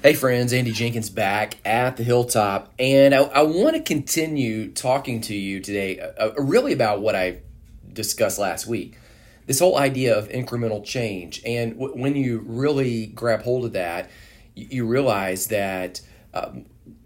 Hey, friends, Andy Jenkins back at the Hilltop, and I, I want to continue talking to you today uh, uh, really about what I discussed last week. This whole idea of incremental change. And w- when you really grab hold of that, you, you realize that uh,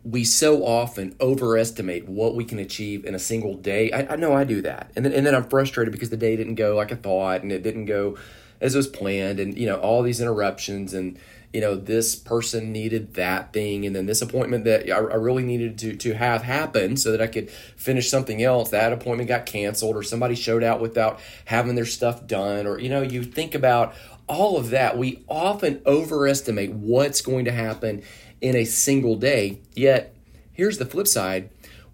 we so often overestimate what we can achieve in a single day. I, I know I do that. And then, and then I'm frustrated because the day didn't go like I thought, and it didn't go as it was planned, and, you know, all these interruptions and, you know this person needed that thing and then this appointment that I, I, really needed to to have happen so that I could finish something else. That appointment got canceled or somebody showed out without having their stuff done or you know you think about all of that. We often overestimate what's going to happen in a single day. Yet here's the flip side.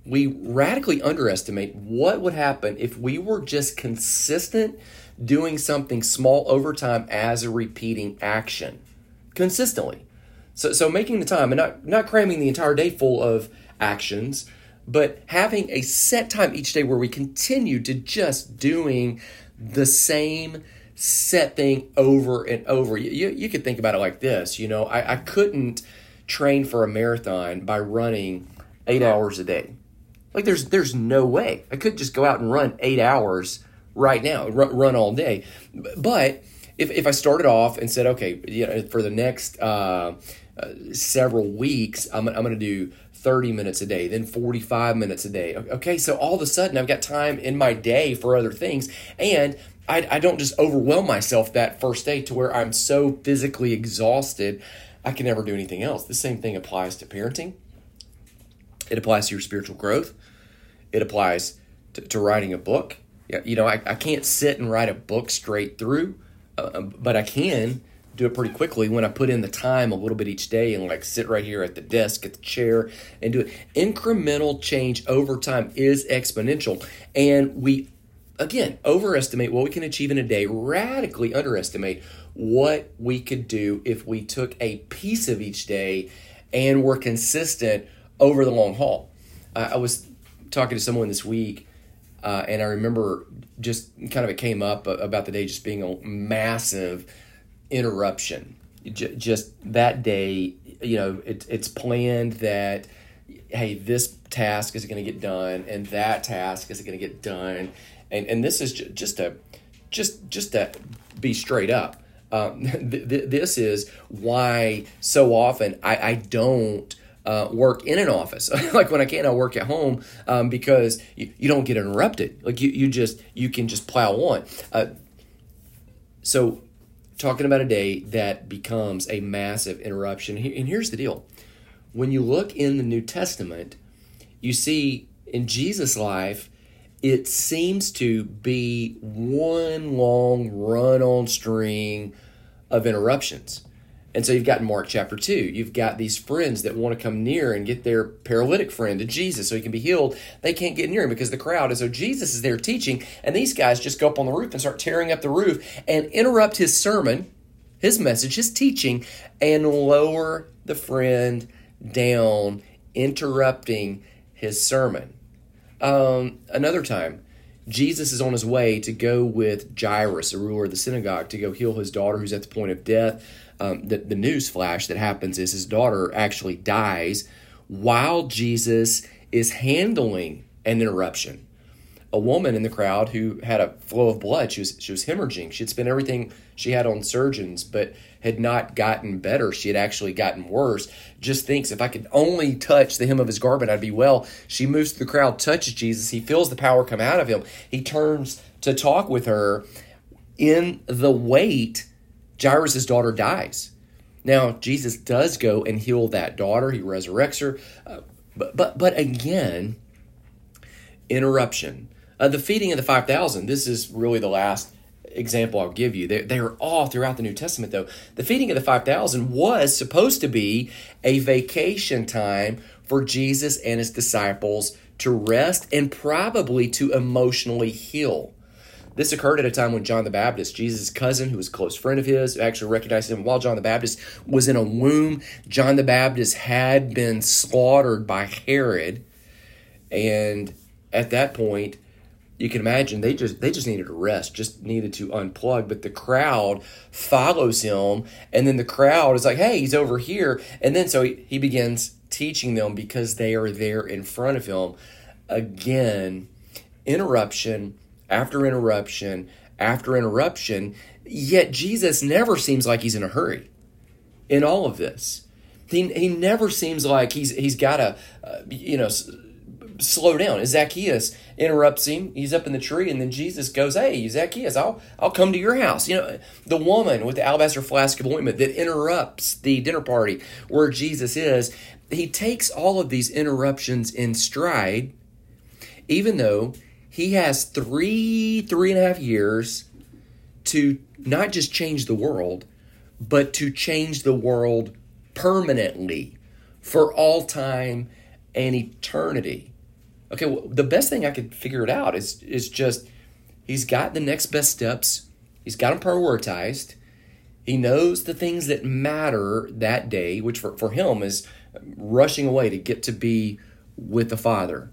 We radically underestimate what would happen if we were just consistent doing something small over time as a repeating action consistently. So, so making the time and not, not cramming the entire day full of actions, but having a set time each day where we continue to just doing the same set thing over and over. You, you, you could think about it like this, you know, I, I couldn't train for a marathon by running eight hours a day. Like there's there's no way I could just go out and run eight hours right now, run, run all day. But if, if I started off and said, okay, you know, for the next uh, uh, several weeks, I'm, I'm going to do 30 minutes a day, then 45 minutes a day. Okay, so all of a sudden I've got time in my day for other things. And I, I don't just overwhelm myself that first day to where I'm so physically exhausted, I can never do anything else. The same thing applies to parenting, it applies to your spiritual growth, it applies to, to writing a book. You know, I, I can't sit and write a book straight through uh, but I can do it pretty quickly when I put in the time a little bit each day and like sit right here at the desk, at the chair, and do it. Incremental change over time is exponential. And we, again, overestimate what we can achieve in a day, radically underestimate what we could do if we took a piece of each day and were consistent over the long haul. I was talking to someone this week uh, and I remember just kind of it came up about the day just being a massive interruption. J- just that day, you know, it, it's planned that, hey, this task is going to get done and that task is going to get done. And, and this is j- just a, just, just to be straight up. Um, th- th- this is why so often I, I don't uh, work in an office. like when I can't, I work at home um, because you, you, don't get interrupted. Like you, you just you can just plow on. Uh, so, talking about a day that becomes a massive interruption. And here's the deal: when you look in the New Testament, you see in Jesus' life, it seems to be one long run-on string of interruptions. And so you've got Mark chapter 2. You've got these friends that want to come near and get their paralytic friend to Jesus so he can be healed. They can't get near him because the crowd is so Jesus is there teaching, and these guys just go up on the roof and start tearing up the roof and interrupt his sermon, his message, his teaching, and lower the friend down, interrupting his sermon. Um, another time, Jesus is on his way to go with Jairus, a ruler of the synagogue, to go heal his daughter who's at the point of death um, the, the news flash that happens is his daughter actually dies while Jesus is handling an interruption. A woman in the crowd who had a flow of blood, she was, she was hemorrhaging. She had spent everything she had on surgeons, but had not gotten better. She had actually gotten worse. Just thinks, if I could only touch the hem of his garment, I'd be well. She moves through the crowd, touches Jesus. He feels the power come out of him. He turns to talk with her. In the wait, Jairus' daughter dies. Now, Jesus does go and heal that daughter. He resurrects her. Uh, but, but, but again, interruption. Uh, the feeding of the 5,000, this is really the last example I'll give you. They, they are all throughout the New Testament, though. The feeding of the 5,000 was supposed to be a vacation time for Jesus and his disciples to rest and probably to emotionally heal. This occurred at a time when John the Baptist, Jesus' cousin, who was a close friend of his, actually recognized him while John the Baptist was in a womb. John the Baptist had been slaughtered by Herod. And at that point, you can imagine they just they just needed a rest, just needed to unplug. But the crowd follows him, and then the crowd is like, "Hey, he's over here," and then so he, he begins teaching them because they are there in front of him. Again, interruption after interruption after interruption. Yet Jesus never seems like he's in a hurry in all of this. He, he never seems like he's he's got to uh, you know slow down. Zacchaeus interrupts him. He's up in the tree, and then Jesus goes, "Hey, Zacchaeus, I'll I'll come to your house." You know, the woman with the alabaster flask of ointment that interrupts the dinner party where Jesus is. He takes all of these interruptions in stride, even though he has three three and a half years to not just change the world, but to change the world permanently for all time and eternity. Okay, well, the best thing I could figure it out is is just he's got the next best steps. He's got them prioritized. He knows the things that matter that day, which for, for him is rushing away to get to be with the Father.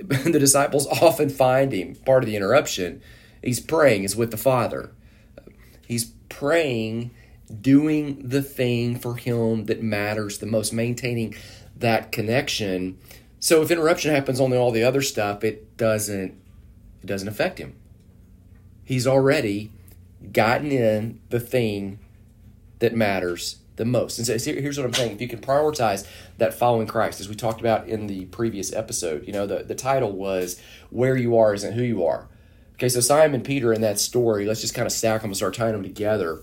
the disciples often find him, part of the interruption, he's praying is with the Father. He's praying, doing the thing for him that matters the most, maintaining that connection so if interruption happens on all the other stuff, it doesn't it doesn't affect him. He's already gotten in the thing that matters the most. And so here's what I'm saying: if you can prioritize that following Christ, as we talked about in the previous episode, you know the the title was "Where You Are Isn't Who You Are." Okay, so Simon Peter in that story, let's just kind of stack them and start tying them together.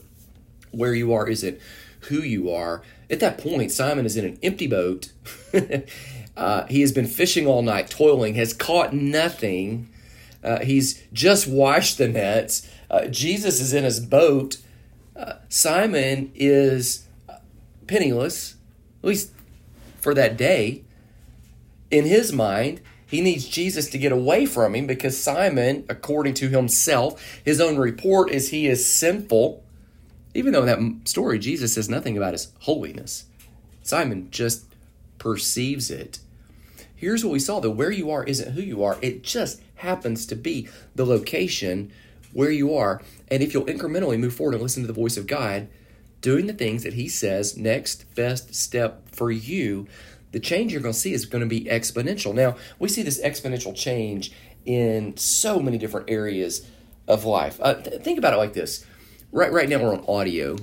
Where you are isn't who you are. At that point, Simon is in an empty boat. Uh, he has been fishing all night, toiling, has caught nothing. Uh, he's just washed the nets. Uh, Jesus is in his boat. Uh, Simon is penniless, at least for that day. In his mind, he needs Jesus to get away from him because Simon, according to himself, his own report is he is sinful. Even though in that story, Jesus says nothing about his holiness. Simon just perceives it. Here's what we saw though where you are isn't who you are, it just happens to be the location where you are. And if you'll incrementally move forward and listen to the voice of God, doing the things that He says, next best step for you, the change you're going to see is going to be exponential. Now, we see this exponential change in so many different areas of life. Uh, th- think about it like this. Right, right now we're on audio.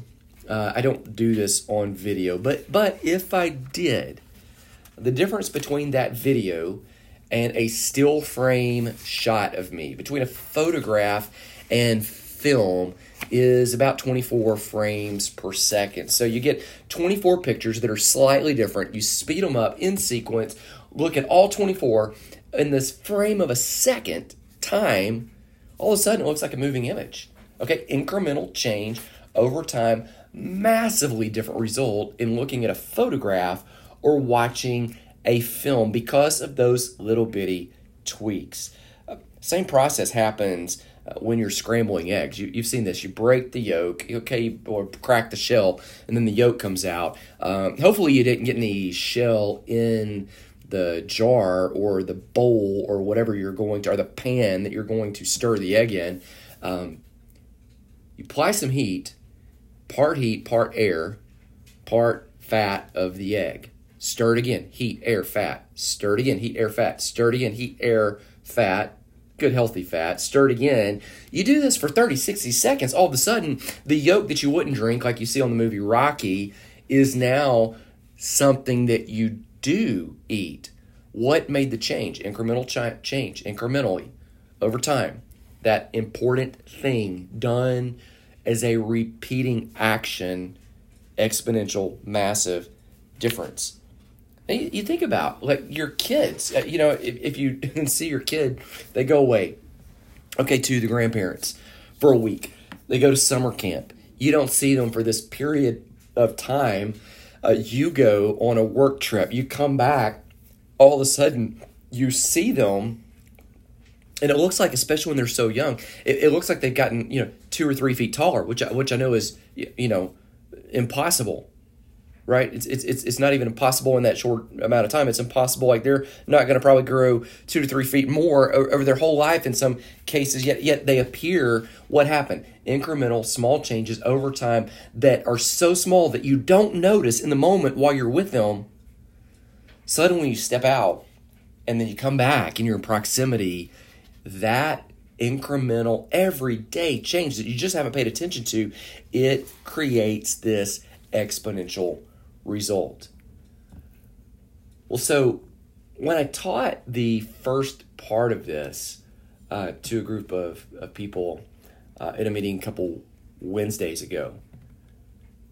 Uh, I don't do this on video, but but if I did, the difference between that video and a still frame shot of me, between a photograph and film, is about 24 frames per second. So you get 24 pictures that are slightly different. You speed them up in sequence, look at all 24 in this frame of a second time. All of a sudden, it looks like a moving image. Okay, incremental change over time, massively different result in looking at a photograph or watching a film because of those little bitty tweaks. Same process happens uh, when you're scrambling eggs. You, have seen this. You break the yolk, okay, or crack the shell, and then the yolk comes out. Um, hopefully, you didn't get any shell in the jar or the bowl or whatever you're going to, or the pan that you're going to stir the egg in. Um, you apply some heat, part heat, part air, part fat of the egg. Stir it again, heat, air, fat. Stir it again, heat, air, fat. Stir it again, heat, air, fat. Good healthy fat. Stir it again. You do this for 30, 60 seconds. All of a sudden, the yolk that you wouldn't drink, like you see on the movie Rocky, is now something that you do eat. What made the change? Incremental ch- change, incrementally, over time. That important thing done as a repeating action, exponential, massive difference. You think about like your kids. Uh, you know, if, if you see your kid, they go away, okay, to the grandparents for a week. They go to summer camp. You don't see them for this period of time. Uh, you go on a work trip. You come back. All of a sudden, you see them, and it looks like, especially when they're so young, it, it looks like they've gotten you know two or three feet taller, which I, which I know is you know impossible right? It's, it's, it's, it's not even impossible in that short amount of time. It's impossible. Like they're not going to probably grow two to three feet more over their whole life in some cases, yet, yet they appear what happened? Incremental, small changes over time that are so small that you don't notice in the moment while you're with them. Suddenly you step out and then you come back and you're in proximity. That incremental, everyday change that you just haven't paid attention to, it creates this exponential result. Well, so when I taught the first part of this uh, to a group of, of people uh, in a meeting a couple Wednesdays ago,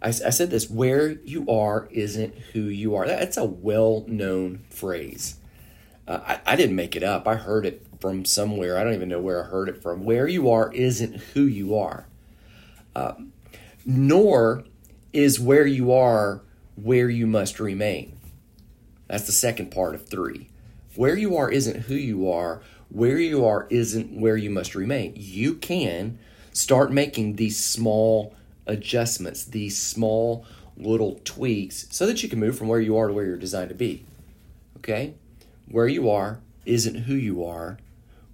I, I said this where you are isn't who you are. That's a well known phrase. Uh, I, I didn't make it up, I heard it from somewhere. I don't even know where I heard it from. Where you are isn't who you are. Um, nor is where you are where you must remain. That's the second part of three. Where you are isn't who you are. Where you are isn't where you must remain. You can start making these small adjustments, these small little tweaks, so that you can move from where you are to where you're designed to be. Okay? Where you are isn't who you are.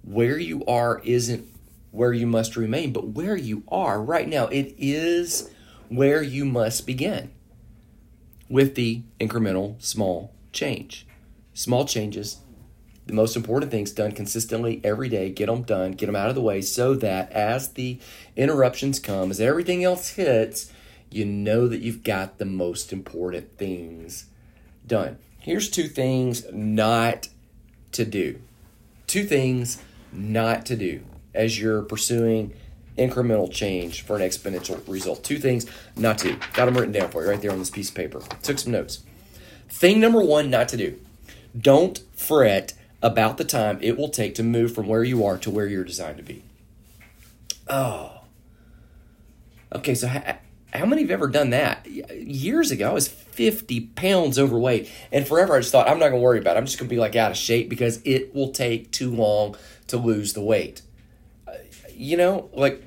Where you are isn't where you must remain, but where you are right now, it is where you must begin with the incremental small change. Small changes, the most important things done consistently every day, get them done, get them out of the way so that as the interruptions come, as everything else hits, you know that you've got the most important things done. Here's two things not to do. Two things not to do as you're pursuing incremental change for an exponential result. Two things not to. Got them written down for you right there on this piece of paper. Took some notes. Thing number one not to do. Don't fret about the time it will take to move from where you are to where you're designed to be. Oh. Okay, so ha- how many have ever done that? Years ago, I was 50 pounds overweight, and forever I just thought, I'm not going to worry about it. I'm just going to be like out of shape because it will take too long to lose the weight. You know, like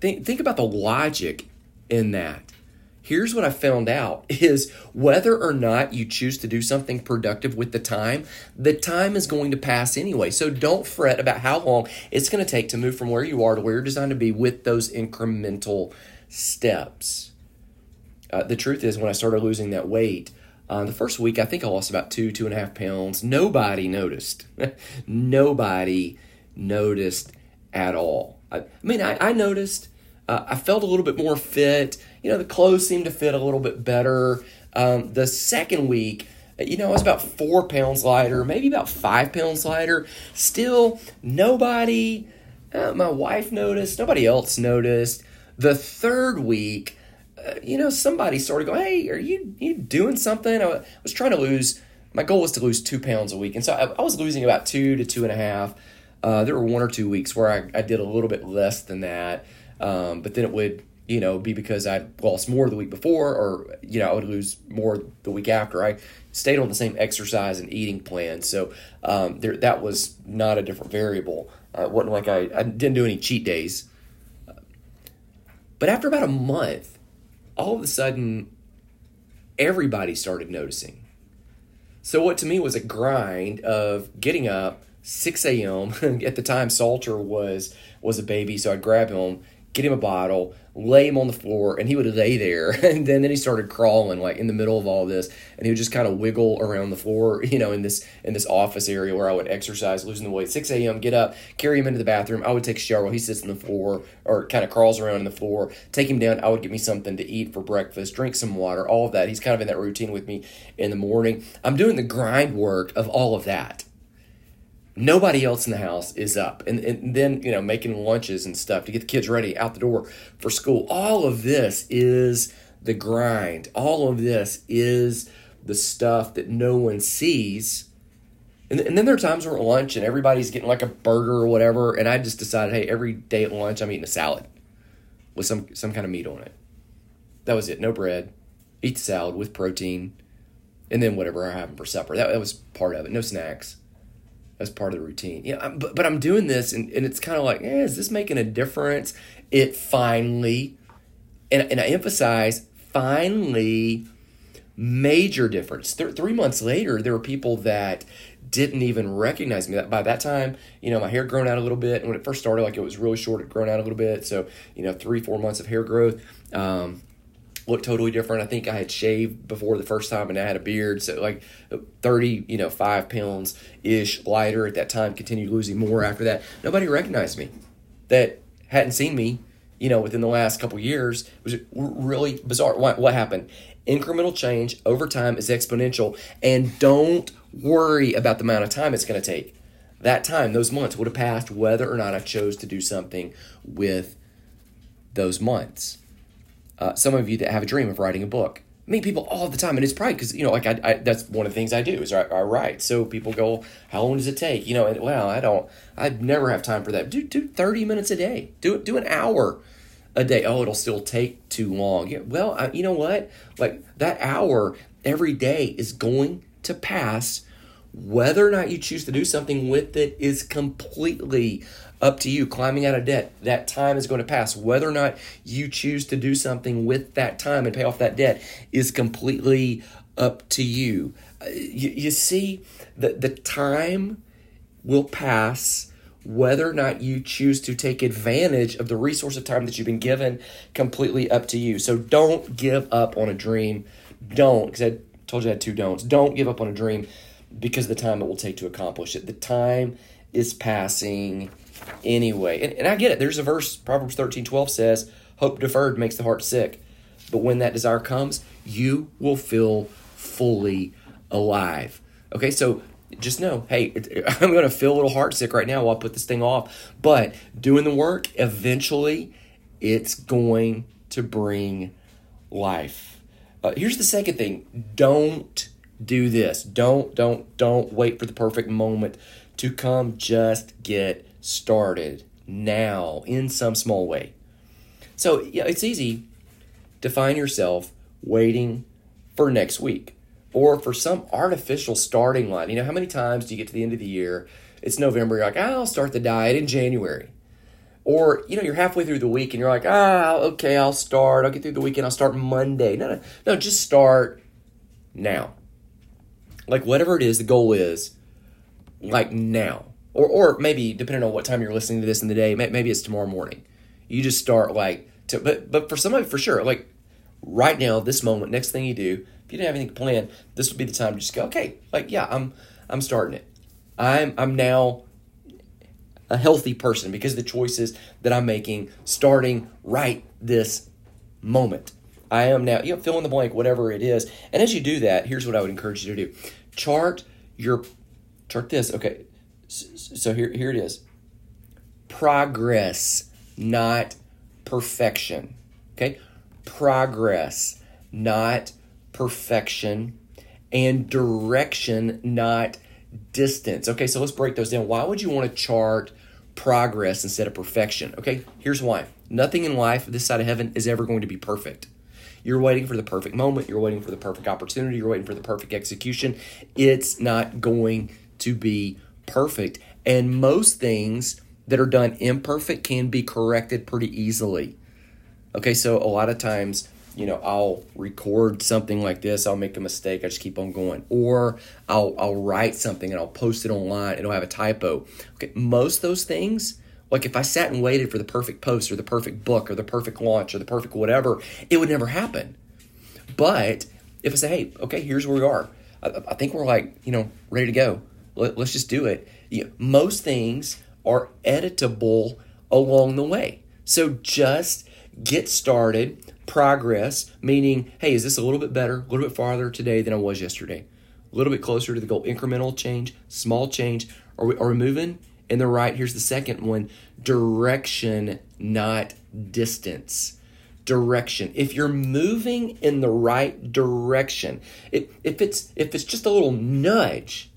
think think about the logic in that. Here's what I found out is whether or not you choose to do something productive with the time, the time is going to pass anyway. So don't fret about how long it's going to take to move from where you are to where you're designed to be with those incremental steps. Uh, the truth is, when I started losing that weight, uh, the first week, I think I lost about two, two and a half pounds. Nobody noticed. Nobody noticed at all. I, I mean, I, I noticed. Uh, I felt a little bit more fit. You know, the clothes seemed to fit a little bit better. Um, the second week, you know, I was about four pounds lighter, maybe about five pounds lighter. Still, nobody, uh, my wife noticed, nobody else noticed. The third week, uh, you know, somebody started going, "Hey, are you you doing something?" I was trying to lose. My goal was to lose two pounds a week, and so I, I was losing about two to two and a half. Uh, there were one or two weeks where I, I did a little bit less than that, um, but then it would you know be because I lost more the week before, or you know I would lose more the week after. I stayed on the same exercise and eating plan, so um, there that was not a different variable. Uh, it wasn't like I, I didn't do any cheat days. But after about a month, all of a sudden, everybody started noticing. So what to me was a grind of getting up 6 a.m. At the time, Salter was was a baby, so I'd grab him, get him a bottle, lay him on the floor, and he would lay there. And then, then he started crawling like in the middle of all this, and he would just kind of wiggle around the floor, you know, in this in this office area where I would exercise, losing the weight. 6 a.m. Get up, carry him into the bathroom. I would take a shower while he sits on the floor or kind of crawls around on the floor. Take him down. I would get me something to eat for breakfast, drink some water, all of that. He's kind of in that routine with me in the morning. I'm doing the grind work of all of that nobody else in the house is up. And, and then you know making lunches and stuff to get the kids ready out the door for school. All of this is the grind. All of this is the stuff that no one sees. And, and then there are times where at lunch and everybody's getting like a burger or whatever and i just decided hey every day at lunch i'm eating a salad with some some kind of meat on it. That was it. No bread. Eat the salad with protein and then whatever i'm having for supper. That, that was part of it. No snacks as part of the routine. Yeah, I'm, but, but I'm doing this, and, and it's kind of like, eh, is this making a difference? It finally, and, and I emphasize, finally major difference. Th- three months later, there were people that didn't even recognize me. That by that time, you know, my hair grown out a little bit. And when it first started, like it was really short, it grown out a little bit. So, you know, three, four months of hair growth. Um, looked totally different. I think I had shaved before the first time and I had a beard. So like 30, you know, five pounds ish lighter at that time, continued losing more after that. Nobody recognized me that hadn't seen me, you know, within the last couple years. It was really bizarre. What, what happened? Incremental change over time is exponential and don't worry about the amount of time it's going to take. That time, those months would have passed whether or not I chose to do something with those months. Uh, some of you that have a dream of writing a book. I meet people all the time, and it's probably because you know, like I, I, that's one of the things I do is I, I, write. So people go, "How long does it take?" You know, and well, I don't. I never have time for that. Do do thirty minutes a day. Do it. Do an hour a day. Oh, it'll still take too long. Yeah. Well, I, you know what? Like that hour every day is going to pass whether or not you choose to do something with it is completely up to you. Climbing out of debt, that time is going to pass. Whether or not you choose to do something with that time and pay off that debt is completely up to you. Uh, you, you see, the, the time will pass whether or not you choose to take advantage of the resource of time that you've been given completely up to you so don't give up on a dream don't because i told you i had two don'ts don't give up on a dream because of the time it will take to accomplish it. The time is passing anyway. And, and I get it. There's a verse, Proverbs 13 12 says, Hope deferred makes the heart sick. But when that desire comes, you will feel fully alive. Okay, so just know, hey, I'm going to feel a little heart sick right now while I put this thing off. But doing the work, eventually, it's going to bring life. Uh, here's the second thing don't do this. Don't, don't, don't wait for the perfect moment to come. Just get started now in some small way. So, yeah, it's easy to find yourself waiting for next week or for some artificial starting line. You know, how many times do you get to the end of the year? It's November, you're like, I'll start the diet in January. Or, you know, you're halfway through the week and you're like, ah, okay, I'll start. I'll get through the weekend. I'll start Monday. No, no, no, just start now like whatever it is the goal is like now or or maybe depending on what time you're listening to this in the day maybe it's tomorrow morning. You just start like to but but for somebody for sure like right now this moment next thing you do if you didn't have anything planned this would be the time to just go okay like yeah i'm i'm starting it. I'm i'm now a healthy person because of the choices that i'm making starting right this moment. I am now you know fill in the blank whatever it is. And as you do that here's what i would encourage you to do. Chart your chart this okay so here here it is. Progress not perfection. Okay? Progress not perfection. And direction not distance. Okay so let's break those down. Why would you want to chart progress instead of perfection? Okay here's why. Nothing in life this side of heaven is ever going to be perfect. You're waiting for the perfect moment. You're waiting for the perfect opportunity. You're waiting for the perfect execution. It's not going to be perfect. And most things that are done imperfect can be corrected pretty easily. Okay, so a lot of times, you know, I'll record something like this, I'll make a mistake, I just keep on going. Or I'll I'll write something and I'll post it online, it'll have a typo. Okay, most those things like if I sat and waited for the perfect post or the perfect book or the perfect launch or the perfect whatever, it would never happen. But if I say, hey, okay, here's where we are. I, I think we're like, you know, ready to go. Let, us just do it. You know, most things are editable along the way. So just get started, progress, meaning, hey, is this a little bit better, a little bit farther today than I was yesterday? A little bit closer to the goal, incremental change, small change. Are we, are we moving? in the right. Here's the second one direction, not distance. Direction. If you're moving in the right direction, if, if it's if it's just a little nudge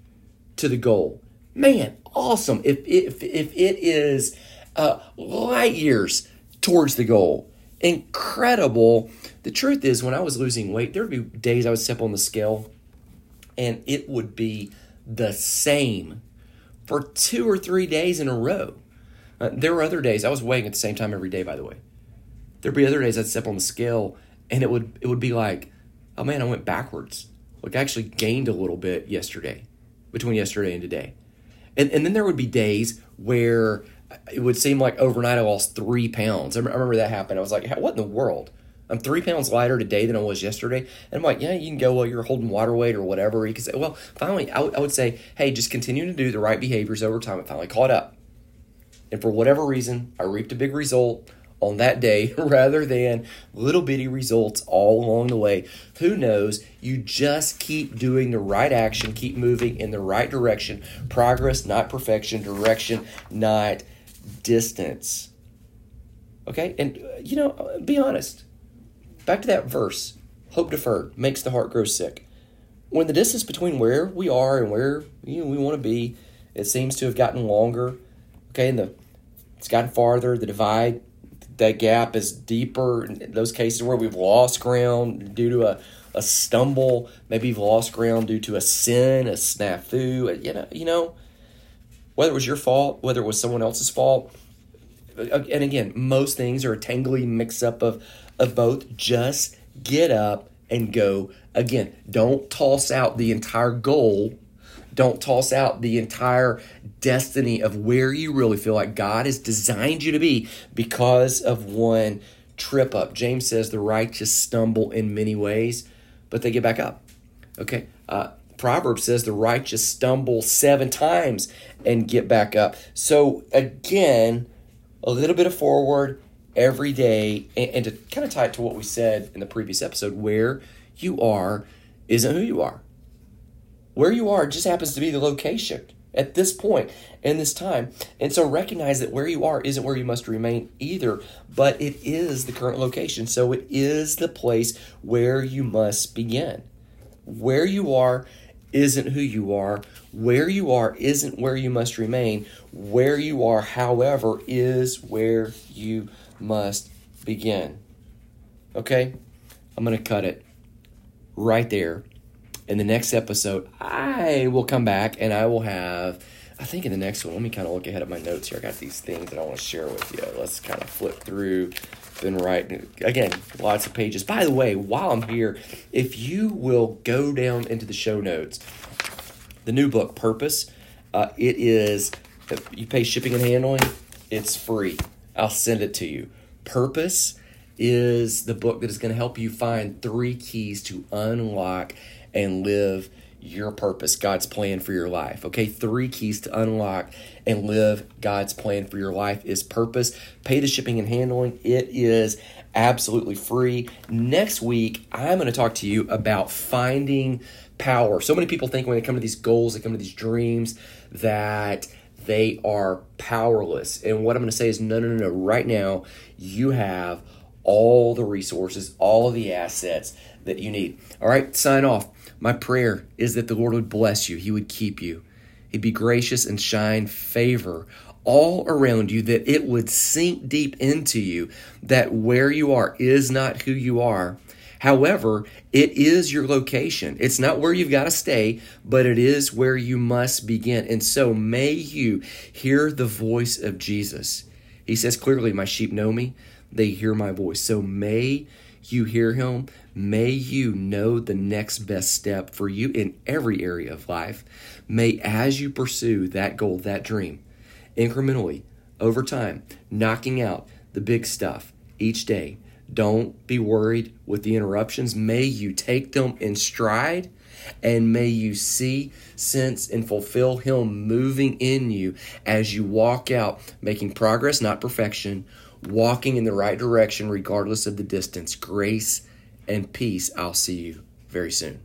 to the goal, man, awesome. If if if it is uh, light years towards the goal, incredible. The truth is, when I was losing weight, there would be days I would step on the scale, and it would be the same for two or three days in a row. Uh, there were other days I was weighing at the same time every day. By the way, there'd be other days I'd step on the scale and it would it would be like oh man, I went backwards. Like I actually gained a little bit yesterday, between yesterday and today. And, and then there would be days where it would seem like overnight I lost three pounds. I remember that happened. I was like, what in the world? I'm three pounds lighter today than I was yesterday. And I'm like, yeah, you can go, well, you're holding water weight or whatever. You can say, well, finally, I, w- I would say, hey, just continue to do the right behaviors over time. It finally caught up. And for whatever reason, I reaped a big result on that day rather than little bitty results all along the way. Who knows? You just keep doing the right action, keep moving in the right direction. Progress, not perfection. Direction, not distance. Okay? And, uh, you know, be honest Back to that verse hope deferred makes the heart grow sick. When the distance between where we are and where you know, we want to be, it seems to have gotten longer. Okay, and the it's gotten farther. The divide, that gap is deeper. In those cases where we've lost ground due to a, a stumble, maybe you've lost ground due to a sin, a snafu. You know, you know, whether it was your fault, whether it was someone else's fault. Uh, and again, most things are a tangly mix up of of both. Just get up and go again. Don't toss out the entire goal. Don't toss out the entire destiny of where you really feel like God has designed you to be because of one trip up. James says the righteous stumble in many ways, but they get back up. Okay. Uh, Proverbs says the righteous stumble seven times and get back up. So again, a little bit of forward, every day and, and to kind of tie it to what we said in the previous episode where you are isn't who you are where you are just happens to be the location at this point in this time and so recognize that where you are isn't where you must remain either but it is the current location so it is the place where you must begin where you are isn't who you are. Where you are isn't where you must remain. Where you are, however, is where you must begin. Okay? I'm going to cut it right there. In the next episode, I will come back and I will have, I think in the next one, let me kind of look ahead of my notes here. I got these things that I want to share with you. Let's kind of flip through. Been writing, again, lots of pages. By the way, while I'm here, if you will go down into the show notes, the new book, Purpose, uh, it is, you pay shipping and handling, it's free. I'll send it to you. Purpose is the book that is going to help you find three keys to unlock and live your purpose, God's plan for your life. Okay, three keys to unlock and live God's plan for your life is purpose. Pay the shipping and handling. It is absolutely free. Next week, I'm going to talk to you about finding power. So many people think when they come to these goals, they come to these dreams that they are powerless. And what I'm going to say is no, no, no, no. Right now, you have all the resources, all of the assets that you need. All right, sign off. My prayer is that the Lord would bless you, He would keep you, He'd be gracious and shine favor all around you, that it would sink deep into you that where you are is not who you are However, it is your location. It's not where you've got to stay, but it is where you must begin. And so may you hear the voice of Jesus. He says clearly, My sheep know me, they hear my voice. So may you hear him. May you know the next best step for you in every area of life. May, as you pursue that goal, that dream, incrementally, over time, knocking out the big stuff each day, don't be worried with the interruptions. May you take them in stride and may you see, sense, and fulfill Him moving in you as you walk out, making progress, not perfection, walking in the right direction regardless of the distance. Grace and peace. I'll see you very soon.